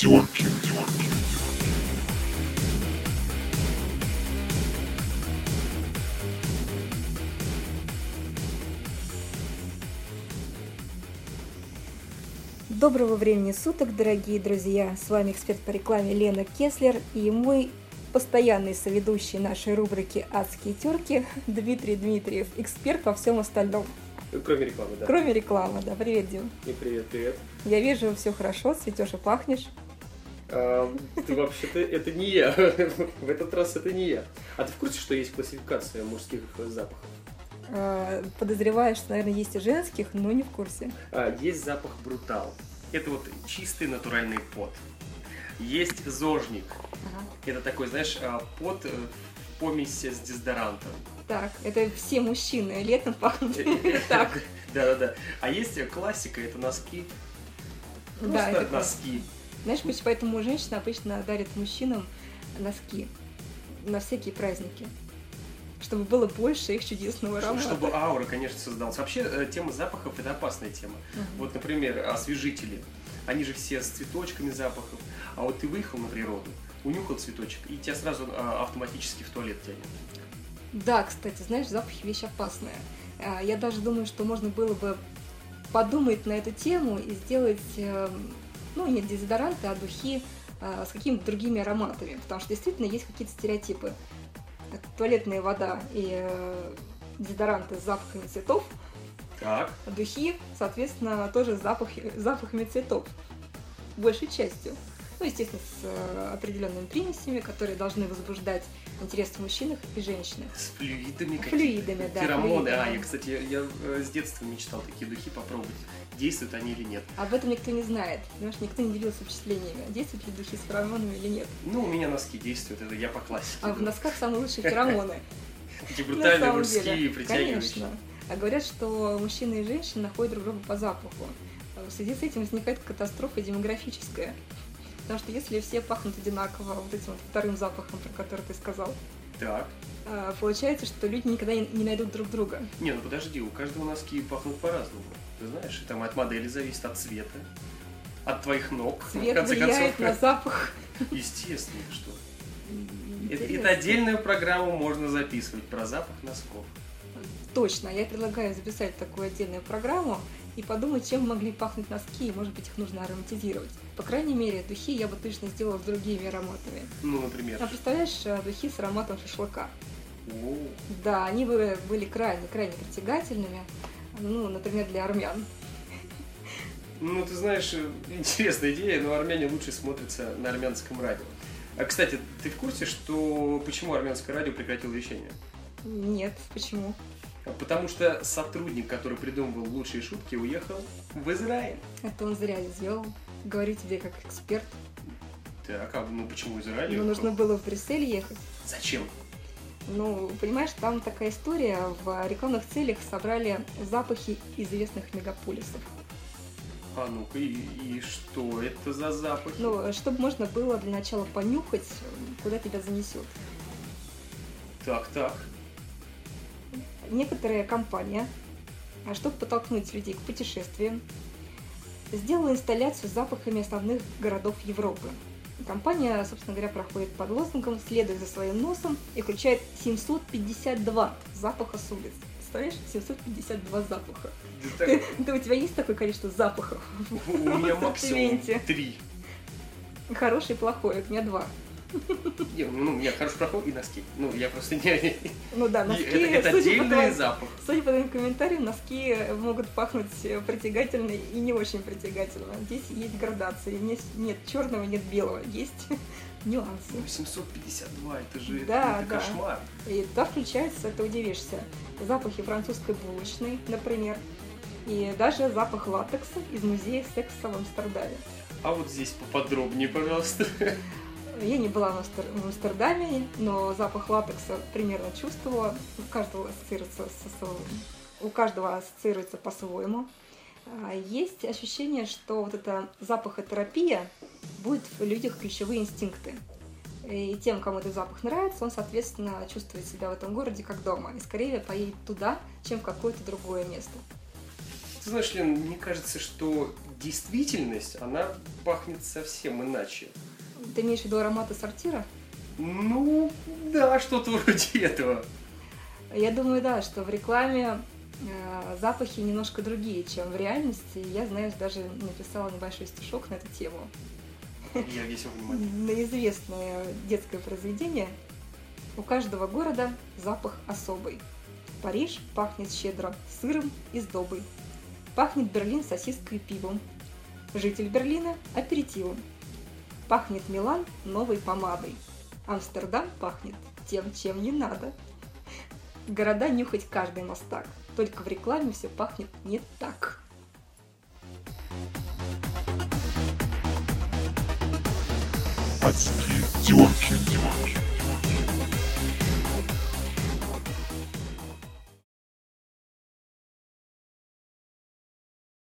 Актерки. Доброго времени суток, дорогие друзья! С вами эксперт по рекламе Лена Кеслер и мой постоянный соведущий нашей рубрики «Адские терки» Дмитрий Дмитриев, эксперт во всем остальном. Кроме рекламы, да. Кроме рекламы, да. Привет, Дим. И привет, привет. Я вижу, все хорошо, цветешь и пахнешь. Ты вообще-то это не я. В этот раз это не я. А ты в курсе, что есть классификация мужских запахов? А, подозреваю, что, наверное, есть и женских, но не в курсе. А, есть запах брутал. Это вот чистый натуральный пот. Есть зожник. Ага. Это такой, знаешь, а, пот э, в помеси с дезодорантом. Так, это все мужчины летом пахнут Э, так. Да-да-да. А есть классика, это носки. Да, Просто это носки. Знаешь, поэтому женщина обычно дарит мужчинам носки на всякие праздники, чтобы было больше их чудесного аромата. Чтобы аура, конечно, создалась. Вообще, э, тема запахов – это опасная тема. Мгм. Вот, например, освежители. Они же все с цветочками запахов. А вот ты выехал на природу, унюхал цветочек, и тебя сразу а, автоматически в туалет тянет. Да, кстати, знаешь, запахи вещь опасная. А, Я даже думаю, что можно было бы подумать на эту тему и сделать, э, ну, не дезодоранты, а духи э, с какими-то другими ароматами. Потому что действительно есть какие-то стереотипы. Туалетная вода и э, дезодоранты с запахами цветов, Так. а духи, соответственно, тоже с запахи- запахами цветов. Большей частью. Ну, естественно, с э, определенными примесями, которые должны возбуждать интерес в мужчинах и женщинах. С флюидами какими-то. Флюидами, да, Феромоны. А, флюидами. я, кстати, я э, с детства мечтал такие духи попробовать. Действуют они или нет. Об этом никто не знает, потому что никто не делился впечатлениями, действуют ли духи с феромонами или нет. Ну, у меня носки действуют, это я по классике. А в носках самые лучшие феромоны. На брутальные, мужские, притягивающие. Конечно. А говорят, что мужчины и женщины находят друг друга по запаху. А В связи с этим возникает катастрофа демографическая. Потому что если все пахнут одинаково, вот этим вот вторым запахом, про который ты сказал, Так. а, получается, что люди никогда не найдут друг друга. Не, ну подожди, у каждого носки пахнут по-разному. Ты знаешь, там от модели зависит от цвета, от твоих ног. в Цвет конце влияет концов. на запах. Естественно, что. Это, это отдельную программу можно записывать про запах носков. Точно, я предлагаю записать такую отдельную программу и подумать, чем могли пахнуть носки, и, может быть, их нужно ароматизировать. По крайней мере, духи я бы точно сделала с другими ароматами. Ну, например. А представляешь, э, духи с ароматом шашлыка? О, Да, они бы были крайне-крайне притягательными, ну, например, для армян. Ну, ты знаешь, э, интересная идея, но армяне лучше смотрятся на армянском радио. А, кстати, ты в курсе, что почему армянское радио прекратило вещание? Нет, почему? Потому что сотрудник, который придумывал лучшие шутки, уехал в Израиль. Это он зря сделал. Говорю тебе как эксперт. Так, а ну почему Израиль? Уехал? нужно было в Брюссель ехать. Зачем? Ну, понимаешь, там такая история. В рекламных целях собрали запахи известных мегаполисов. А ну-ка, и, и что это за запахи? Ну, чтобы можно было для начала понюхать, куда тебя занесет. Так, так. Некоторая компания, а чтобы подтолкнуть людей к путешествиям, сделала инсталляцию с запахами основных городов Европы. Компания, собственно говоря, проходит под лозунгом «Следуй за своим носом» и включает 752 запаха с улиц. Представляешь? 752 запаха. Да Ты, так, ты- у тебя есть такое количество запахов? у меня максимум три. Хороший и плохой, у меня два. Не, ну, у меня хороший проход и носки. Ну, я просто не... Ну да, носки, это, это отдельный твоим, запах. судя по твоим комментариям, носки могут пахнуть э, притягательно и не очень притягательно. Здесь есть градации. Нет, нет черного, нет белого. Есть нюансы. 752, это же Да, это да. кошмар. И туда включается, ты удивишься, запахи французской булочной, например, и даже запах латекса из музея секса в Амстердаме. А вот здесь поподробнее, пожалуйста. Я не была в Амстер- в Амстердаме, но запах латекса примерно чувствовала. У каждого ассоциируется, со- со- у каждого ассоциируется по-своему. А, Есть ощущение, что вот эта запахотерапия будет в людях ключевые инстинкты. И тем, кому этот запах нравится, он, соответственно, чувствует себя в этом городе как дома. И скорее поедет туда, чем в какое-то другое место. Ты знаешь, Лен, мне кажется, что действительность, она пахнет совсем иначе. Ты имеешь в виду ароматы сортира? Ну, да, что-то вроде этого. Я думаю, да, что в рекламе э, запахи немножко другие, чем в реальности. Я, знаешь, даже написала небольшой стишок на эту тему. Я весь внимание. На известное детское произведение. У каждого города запах особый. Париж пахнет щедро сыром и сдобой. Пахнет Берлин сосиской и пивом. Житель Берлина – аперитивом. Пахнет Милан новой помадой. Амстердам пахнет тем, чем не надо. Города нюхать каждый мастак. Только в рекламе все пахнет не так. Адские терки.